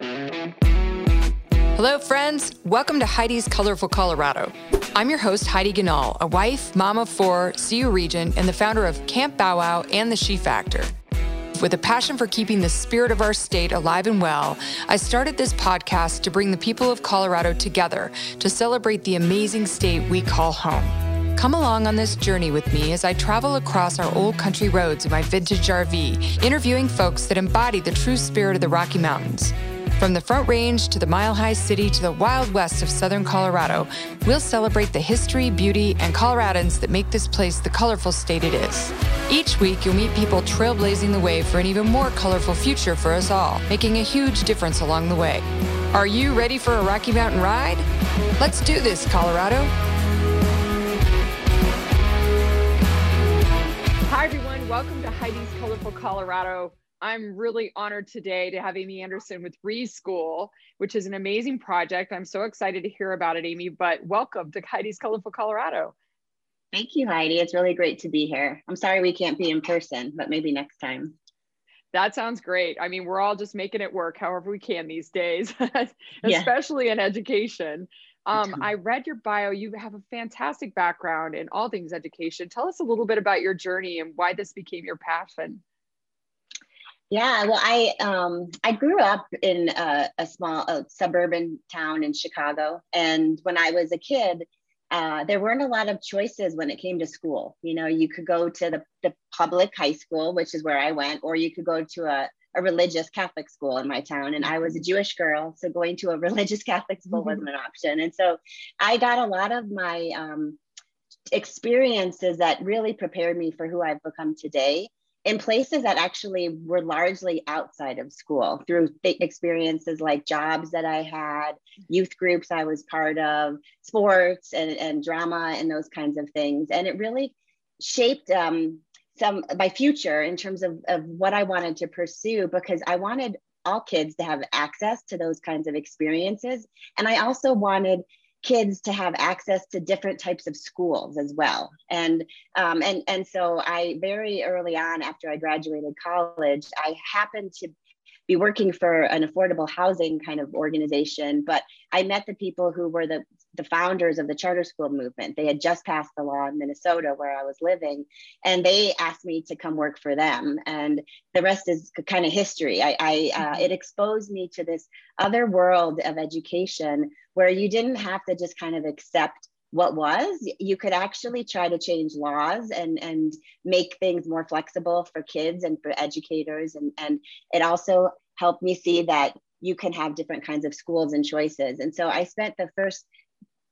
Hello, friends. Welcome to Heidi's Colorful Colorado. I'm your host, Heidi Ganahl, a wife, mom of four, CU Regent, and the founder of Camp Bow Wow and the She Factor. With a passion for keeping the spirit of our state alive and well, I started this podcast to bring the people of Colorado together to celebrate the amazing state we call home. Come along on this journey with me as I travel across our old country roads in my vintage RV, interviewing folks that embody the true spirit of the Rocky Mountains. From the Front Range to the Mile High City to the Wild West of Southern Colorado, we'll celebrate the history, beauty, and Coloradans that make this place the colorful state it is. Each week, you'll meet people trailblazing the way for an even more colorful future for us all, making a huge difference along the way. Are you ready for a Rocky Mountain ride? Let's do this, Colorado. Hi, everyone. Welcome to Heidi's Colorful Colorado. I'm really honored today to have Amy Anderson with Reschool, which is an amazing project. I'm so excited to hear about it, Amy, but welcome to Heidi's Colorful Colorado. Thank you, Heidi. It's really great to be here. I'm sorry we can't be in person, but maybe next time. That sounds great. I mean, we're all just making it work however we can these days, especially yeah. in education. Um, I read your bio. You have a fantastic background in all things education. Tell us a little bit about your journey and why this became your passion. Yeah, well, I um, I grew up in a, a small a suburban town in Chicago, and when I was a kid, uh, there weren't a lot of choices when it came to school. You know, you could go to the, the public high school, which is where I went, or you could go to a, a religious Catholic school in my town. And I was a Jewish girl, so going to a religious Catholic school mm-hmm. wasn't an option. And so I got a lot of my um, experiences that really prepared me for who I've become today in places that actually were largely outside of school through experiences like jobs that I had, youth groups I was part of, sports and, and drama and those kinds of things. And it really shaped um, some my future in terms of, of what I wanted to pursue because I wanted all kids to have access to those kinds of experiences. And I also wanted kids to have access to different types of schools as well. And um, and and so I very early on after I graduated college, I happened to be working for an affordable housing kind of organization, but I met the people who were the the founders of the charter school movement. They had just passed the law in Minnesota where I was living, and they asked me to come work for them. And the rest is kind of history. I, I uh, mm-hmm. it exposed me to this other world of education where you didn't have to just kind of accept what was you could actually try to change laws and and make things more flexible for kids and for educators and and it also helped me see that you can have different kinds of schools and choices and so i spent the first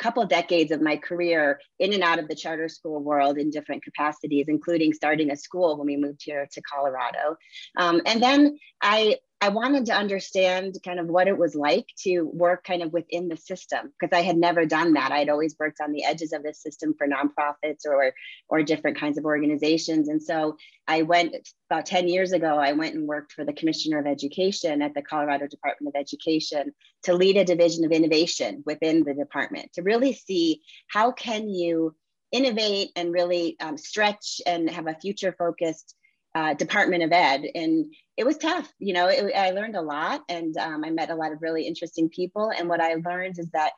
couple decades of my career in and out of the charter school world in different capacities, including starting a school when we moved here to Colorado. Um, and then I I wanted to understand kind of what it was like to work kind of within the system because I had never done that. I'd always worked on the edges of the system for nonprofits or or different kinds of organizations. And so I went about 10 years ago, I went and worked for the Commissioner of Education at the Colorado Department of Education to lead a division of innovation within the department to really see how can you innovate and really um, stretch and have a future focused uh, Department of Ed, and it was tough. You know, it, I learned a lot, and um, I met a lot of really interesting people. And what I learned is that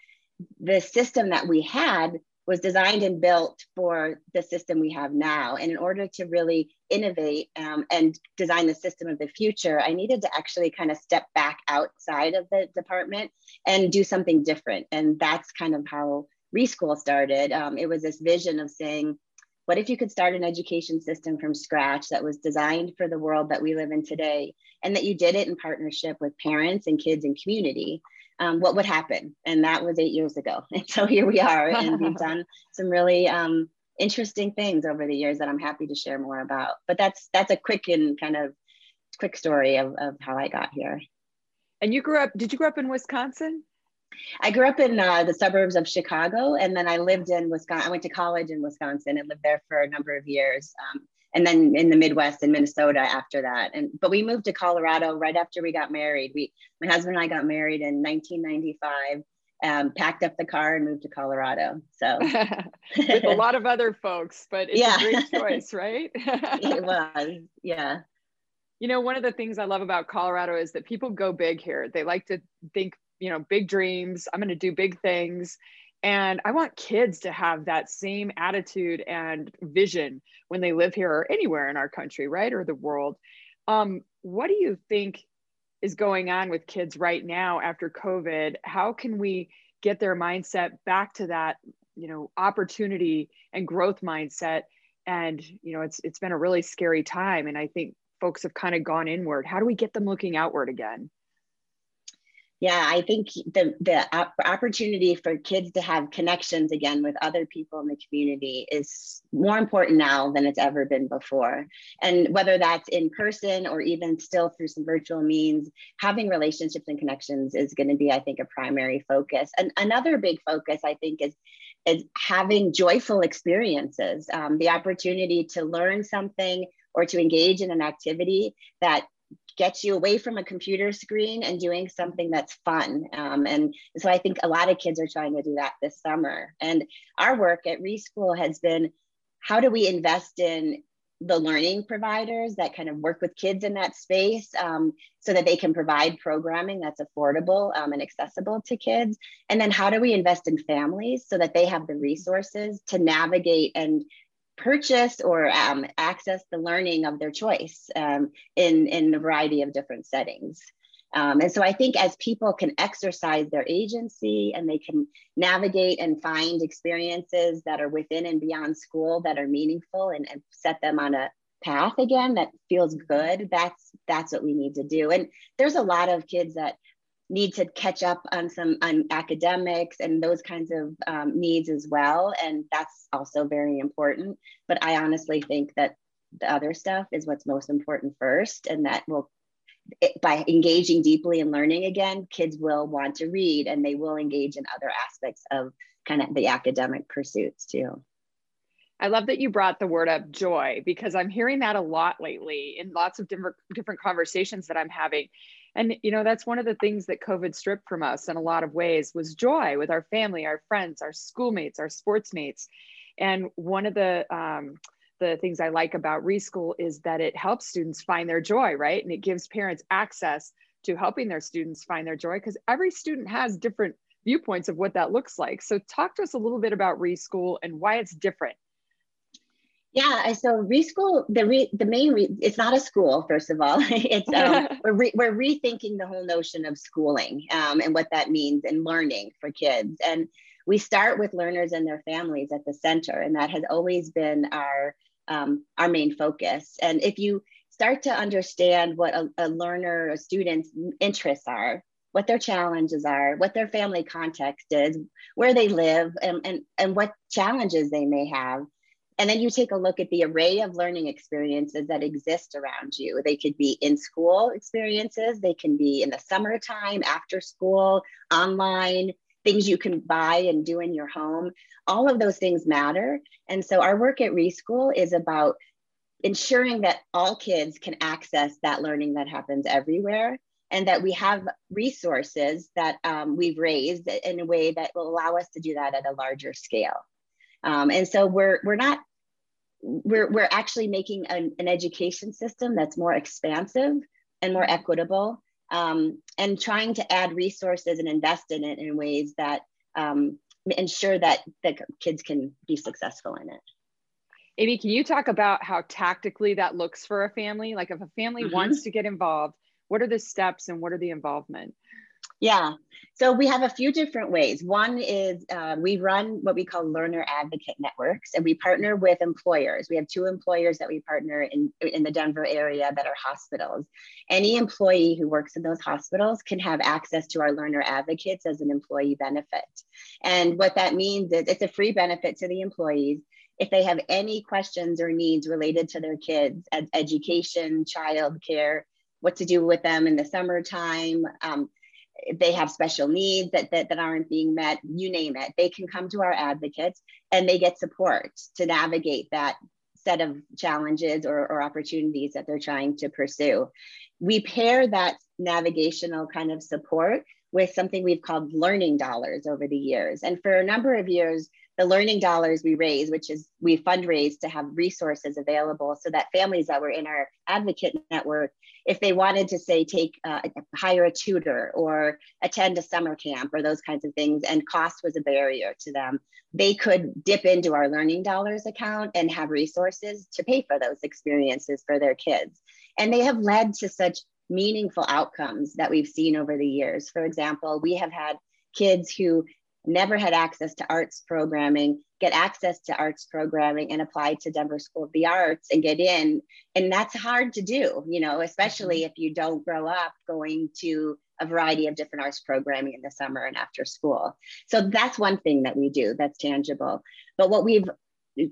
the system that we had was designed and built for the system we have now. And in order to really innovate um, and design the system of the future, I needed to actually kind of step back outside of the department and do something different. And that's kind of how Reschool started. Um, it was this vision of saying, what if you could start an education system from scratch that was designed for the world that we live in today and that you did it in partnership with parents and kids and community? Um, what would happen? And that was eight years ago. And so here we are, and we've done some really um, interesting things over the years that I'm happy to share more about. But that's that's a quick and kind of quick story of, of how I got here. And you grew up, did you grow up in Wisconsin? I grew up in uh, the suburbs of Chicago, and then I lived in Wisconsin. I went to college in Wisconsin and lived there for a number of years, um, and then in the Midwest in Minnesota after that. And but we moved to Colorado right after we got married. We, my husband and I, got married in 1995. Um, packed up the car and moved to Colorado. So with a lot of other folks, but it's yeah. a great choice, right? it was, yeah. You know, one of the things I love about Colorado is that people go big here. They like to think, you know, big dreams. I'm going to do big things. And I want kids to have that same attitude and vision when they live here or anywhere in our country, right? Or the world. Um, what do you think is going on with kids right now after COVID? How can we get their mindset back to that, you know, opportunity and growth mindset? And you know, it's it's been a really scary time, and I think folks have kind of gone inward. How do we get them looking outward again? Yeah i think the the opportunity for kids to have connections again with other people in the community is more important now than it's ever been before. And whether that's in person or even still through some virtual means having relationships and connections is going to be i think a primary focus. And another big focus i think is is having joyful experiences um, the opportunity to learn something or to engage in an activity that gets you away from a computer screen and doing something that's fun. Um, and so I think a lot of kids are trying to do that this summer. And our work at Reschool has been how do we invest in the learning providers that kind of work with kids in that space um, so that they can provide programming that's affordable um, and accessible to kids? And then how do we invest in families so that they have the resources to navigate and purchase or um, access the learning of their choice um, in, in a variety of different settings. Um, and so I think as people can exercise their agency and they can navigate and find experiences that are within and beyond school that are meaningful and, and set them on a path again that feels good, that's that's what we need to do. And there's a lot of kids that need to catch up on some on academics and those kinds of um, needs as well and that's also very important but i honestly think that the other stuff is what's most important first and that will it, by engaging deeply in learning again kids will want to read and they will engage in other aspects of kind of the academic pursuits too I love that you brought the word up joy because I'm hearing that a lot lately in lots of different different conversations that I'm having. And you know, that's one of the things that COVID stripped from us in a lot of ways was joy with our family, our friends, our schoolmates, our sports mates. And one of the um, the things I like about Reschool is that it helps students find their joy, right? And it gives parents access to helping their students find their joy because every student has different viewpoints of what that looks like. So talk to us a little bit about Reschool and why it's different yeah, so reschool the re, the main re, it's not a school first of all. it's um, we're re, we're rethinking the whole notion of schooling um, and what that means and learning for kids. And we start with learners and their families at the center, and that has always been our um, our main focus. And if you start to understand what a, a learner, a student's interests are, what their challenges are, what their family context is, where they live, and, and, and what challenges they may have and then you take a look at the array of learning experiences that exist around you. They could be in school experiences, they can be in the summertime, after school, online, things you can buy and do in your home. All of those things matter. And so our work at Reschool is about ensuring that all kids can access that learning that happens everywhere and that we have resources that um, we've raised in a way that will allow us to do that at a larger scale. Um, and so we're we're not we're we're actually making an, an education system that's more expansive and more equitable, um, and trying to add resources and invest in it in ways that um, ensure that the kids can be successful in it. Amy, can you talk about how tactically that looks for a family? Like if a family mm-hmm. wants to get involved, what are the steps and what are the involvement? Yeah. So we have a few different ways. One is uh, we run what we call learner advocate networks, and we partner with employers. We have two employers that we partner in, in the Denver area that are hospitals. Any employee who works in those hospitals can have access to our learner advocates as an employee benefit. And what that means is it's a free benefit to the employees if they have any questions or needs related to their kids, ed- education, child care, what to do with them in the summertime. Um, they have special needs that, that, that aren't being met, you name it, they can come to our advocates and they get support to navigate that set of challenges or, or opportunities that they're trying to pursue. We pair that navigational kind of support with something we've called learning dollars over the years. And for a number of years, the learning dollars we raise, which is we fundraise to have resources available so that families that were in our advocate network, if they wanted to say take uh, hire a tutor or attend a summer camp or those kinds of things, and cost was a barrier to them, they could dip into our learning dollars account and have resources to pay for those experiences for their kids. And they have led to such meaningful outcomes that we've seen over the years. For example, we have had kids who never had access to arts programming get access to arts programming and apply to denver school of the arts and get in. And that's hard to do you know especially mm-hmm. if you don't grow up going to a variety of different arts programming in the summer and after school. So that's one thing that we do that's tangible. But what we've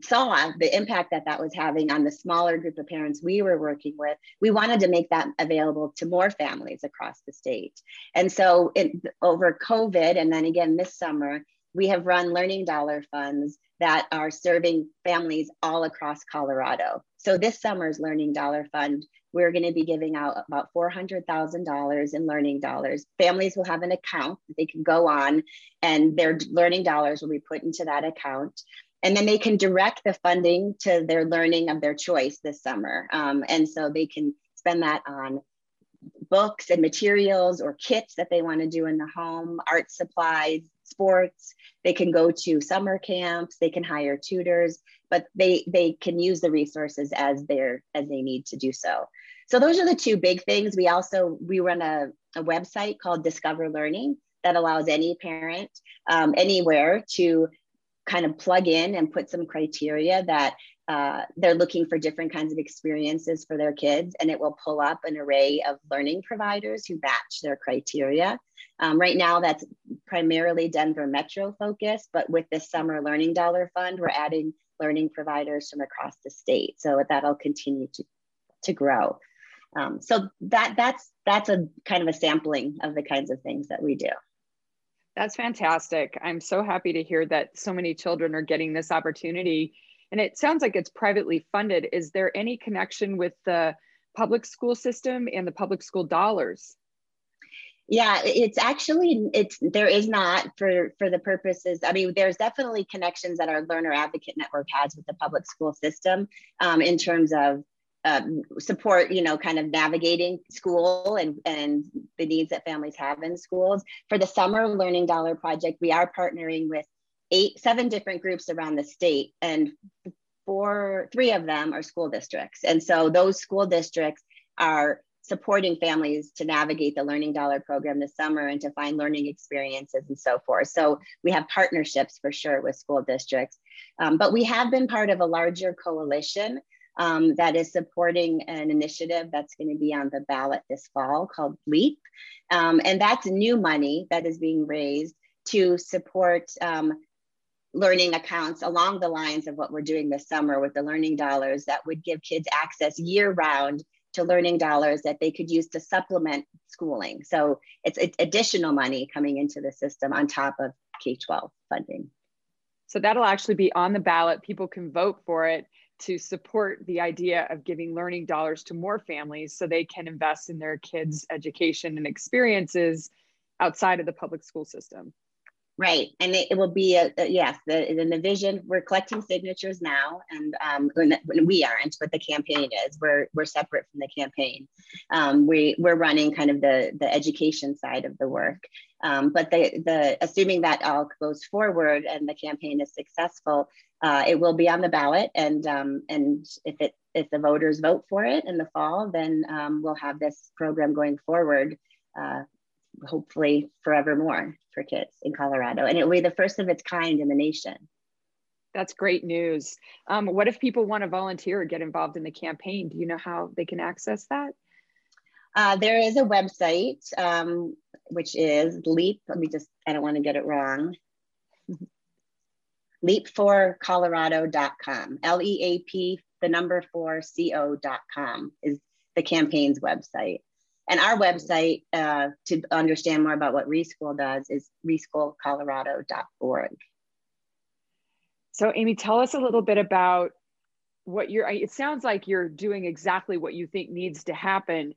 saw the impact that that was having on the smaller group of parents we were working with, we wanted to make that available to more families across the state. And so over COVID, and then again this summer, we have run learning dollar funds that are serving families all across Colorado. So this summer's learning dollar fund, we're going to be giving out about $400,000 in learning dollars. Families will have an account that they can go on and their learning dollars will be put into that account and then they can direct the funding to their learning of their choice this summer. Um, and so they can spend that on books and materials or kits that they want to do in the home, art supplies, sports. They can go to summer camps, they can hire tutors, but they they can use the resources as they're as they need to do so. So those are the two big things. We also we run a, a website called Discover Learning that allows any parent um, anywhere to kind of plug in and put some criteria that uh, they're looking for different kinds of experiences for their kids, and it will pull up an array of learning providers who match their criteria. Um, right now, that's primarily Denver Metro focused, but with this Summer Learning Dollar Fund, we're adding learning providers from across the state. So that'll continue to, to grow. Um, so that that's that's a kind of a sampling of the kinds of things that we do. That's fantastic. I'm so happy to hear that so many children are getting this opportunity. And it sounds like it's privately funded. Is there any connection with the public school system and the public school dollars? Yeah, it's actually it's there is not for for the purposes. I mean, there's definitely connections that our learner advocate network has with the public school system um, in terms of um, support, you know, kind of navigating school and, and the needs that families have in schools. For the Summer Learning Dollar Project, we are partnering with eight, seven different groups around the state, and four, three of them are school districts. And so those school districts are supporting families to navigate the Learning Dollar program this summer and to find learning experiences and so forth. So we have partnerships for sure with school districts. Um, but we have been part of a larger coalition um, that is supporting an initiative that's going to be on the ballot this fall called LEAP. Um, and that's new money that is being raised to support um, learning accounts along the lines of what we're doing this summer with the learning dollars that would give kids access year round to learning dollars that they could use to supplement schooling. So it's, it's additional money coming into the system on top of K 12 funding. So that'll actually be on the ballot. People can vote for it to support the idea of giving learning dollars to more families so they can invest in their kids' education and experiences outside of the public school system. Right, and it, it will be a, a yes. The, in the vision, we're collecting signatures now, and um, when, when we aren't, but the campaign is. We're we're separate from the campaign. Um, we we're running kind of the the education side of the work, um, but the the assuming that all goes forward and the campaign is successful, uh, it will be on the ballot, and um, and if it if the voters vote for it in the fall, then um, we'll have this program going forward. Uh, hopefully forevermore for kids in Colorado. And it will be the first of its kind in the nation. That's great news. Um, what if people want to volunteer or get involved in the campaign? Do you know how they can access that? Uh, there is a website, um, which is LEAP. Let me just, I don't want to get it wrong. leap4colorado.com. L E A P, the number four, C O.com is the campaign's website. And our website uh, to understand more about what Reschool does is reschoolcolorado.org. So, Amy, tell us a little bit about what you're, it sounds like you're doing exactly what you think needs to happen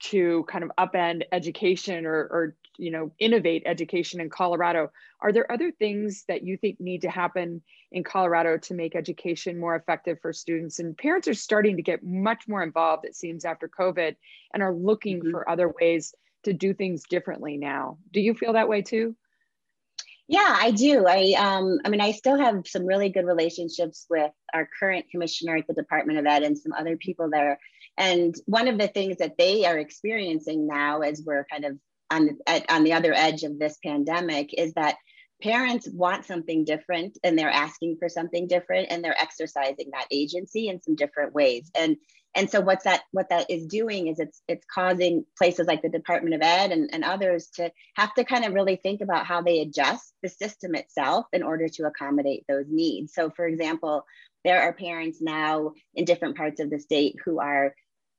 to kind of upend education or, or you know innovate education in colorado are there other things that you think need to happen in colorado to make education more effective for students and parents are starting to get much more involved it seems after covid and are looking mm-hmm. for other ways to do things differently now do you feel that way too yeah, I do. I um, I mean, I still have some really good relationships with our current commissioner at the Department of Ed and some other people there. And one of the things that they are experiencing now, as we're kind of on at, on the other edge of this pandemic, is that parents want something different and they're asking for something different and they're exercising that agency in some different ways. And and so what's that what that is doing is it's it's causing places like the department of ed and, and others to have to kind of really think about how they adjust the system itself in order to accommodate those needs. So for example there are parents now in different parts of the state who are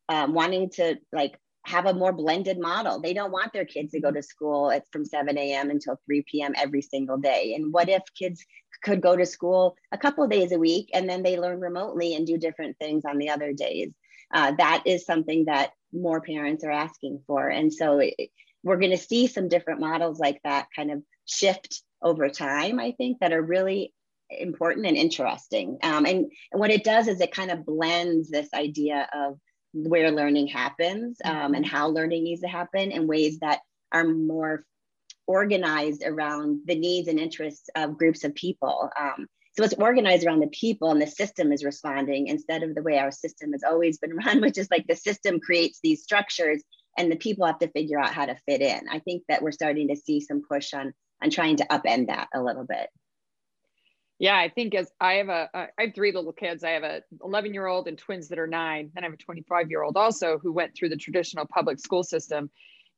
um, wanting to like have a more blended model. They don't want their kids to go to school at, from 7 a.m. until 3 p.m. every single day. And what if kids could go to school a couple days a week and then they learn remotely and do different things on the other days? Uh, that is something that more parents are asking for. And so it, we're going to see some different models like that kind of shift over time, I think, that are really important and interesting. Um, and, and what it does is it kind of blends this idea of where learning happens um, and mm-hmm. how learning needs to happen in ways that are more organized around the needs and interests of groups of people. Um, so it's organized around the people and the system is responding instead of the way our system has always been run, which is like the system creates these structures and the people have to figure out how to fit in. I think that we're starting to see some push on, on trying to upend that a little bit. Yeah, I think as I have a, I have three little kids. I have a 11 year old and twins that are nine. Then I have a 25 year old also who went through the traditional public school system.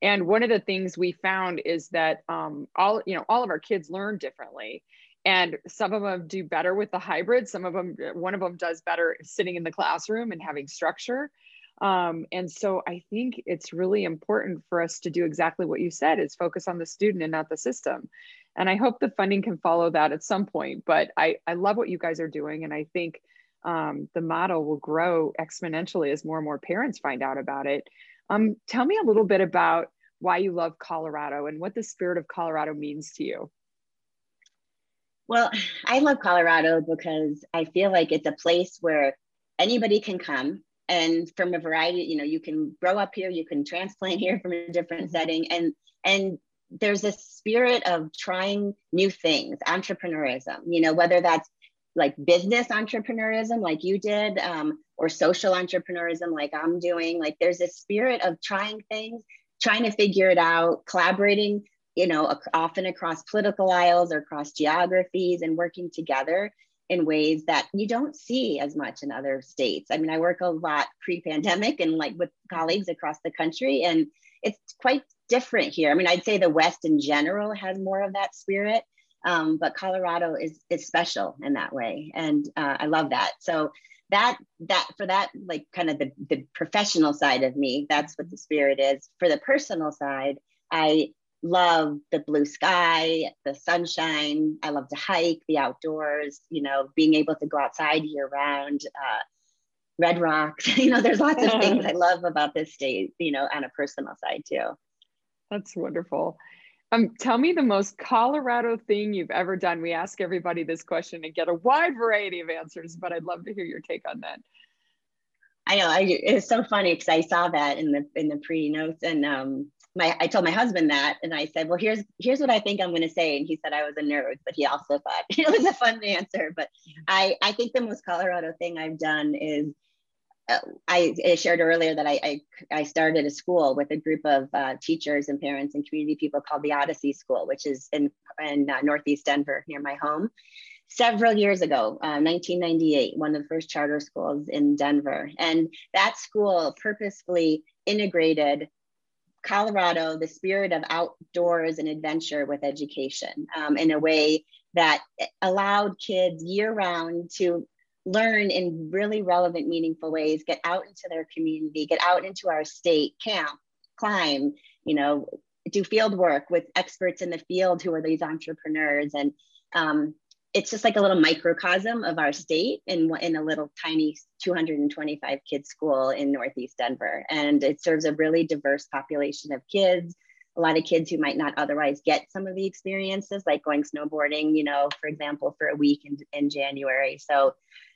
And one of the things we found is that um, all, you know, all of our kids learn differently. And some of them do better with the hybrid. Some of them, one of them does better sitting in the classroom and having structure. Um, and so I think it's really important for us to do exactly what you said is focus on the student and not the system. And I hope the funding can follow that at some point. But I, I love what you guys are doing. And I think um, the model will grow exponentially as more and more parents find out about it. Um, tell me a little bit about why you love Colorado and what the spirit of Colorado means to you. Well, I love Colorado because I feel like it's a place where anybody can come and from a variety, you know, you can grow up here, you can transplant here from a different setting and and there's a spirit of trying new things, entrepreneurism, you know, whether that's like business entrepreneurism, like you did, um, or social entrepreneurism, like I'm doing. Like there's a spirit of trying things, trying to figure it out, collaborating, you know, often across political aisles or across geographies and working together in ways that you don't see as much in other states. I mean, I work a lot pre pandemic and like with colleagues across the country, and it's quite different here. I mean, I'd say the West in general has more of that spirit, um, but Colorado is is special in that way, and uh, I love that. So that that for that like kind of the the professional side of me, that's what the spirit is. For the personal side, I love the blue sky, the sunshine. I love to hike, the outdoors. You know, being able to go outside year round. Uh, red rocks you know there's lots of things i love about this state you know on a personal side too that's wonderful. Um, tell me the most Colorado thing you've ever done. We ask everybody this question and get a wide variety of answers, but I'd love to hear your take on that. I know I, it's so funny because I saw that in the in the pre notes, and um, my I told my husband that, and I said, "Well, here's here's what I think I'm going to say," and he said I was a nerd, but he also thought it was a fun answer. But I I think the most Colorado thing I've done is I, I, shared earlier that I, I, I, started a school with a group of uh, teachers and parents and community people called the Odyssey School, which is in, in uh, Northeast Denver near my home. Several years ago, uh, 1998, one of the first charter schools in Denver. And that school purposefully integrated Colorado, the spirit of outdoors and adventure with education um, in a way that allowed kids year round to learn in really relevant, meaningful ways, get out into their community, get out into our state, camp, climb, you know, do field work with experts in the field who are these entrepreneurs. And um, it's just like a little microcosm of our state in, in a little tiny 225 kid school in Northeast Denver. And it serves a really diverse population of kids a lot of kids who might not otherwise get some of the experiences, like going snowboarding, you know, for example, for a week in, in January. So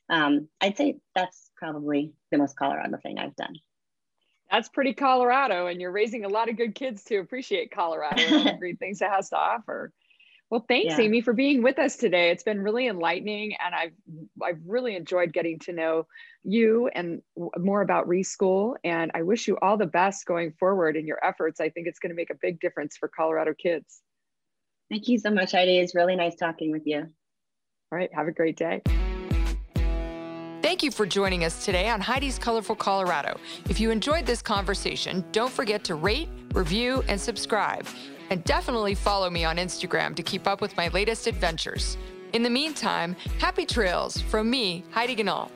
um, I'd say that's probably the most Colorado thing I've done. That's pretty Colorado, and you're raising a lot of good kids to appreciate Colorado and the great things it has to offer. Well, thanks, yeah. Amy, for being with us today. It's been really enlightening, and I've I've really enjoyed getting to know you and more about Reschool. And I wish you all the best going forward in your efforts. I think it's going to make a big difference for Colorado kids. Thank you so much, Heidi. It's really nice talking with you. All right, have a great day. Thank you for joining us today on Heidi's Colorful Colorado. If you enjoyed this conversation, don't forget to rate, review, and subscribe. And definitely follow me on Instagram to keep up with my latest adventures. In the meantime, happy trails from me, Heidi Ganahl.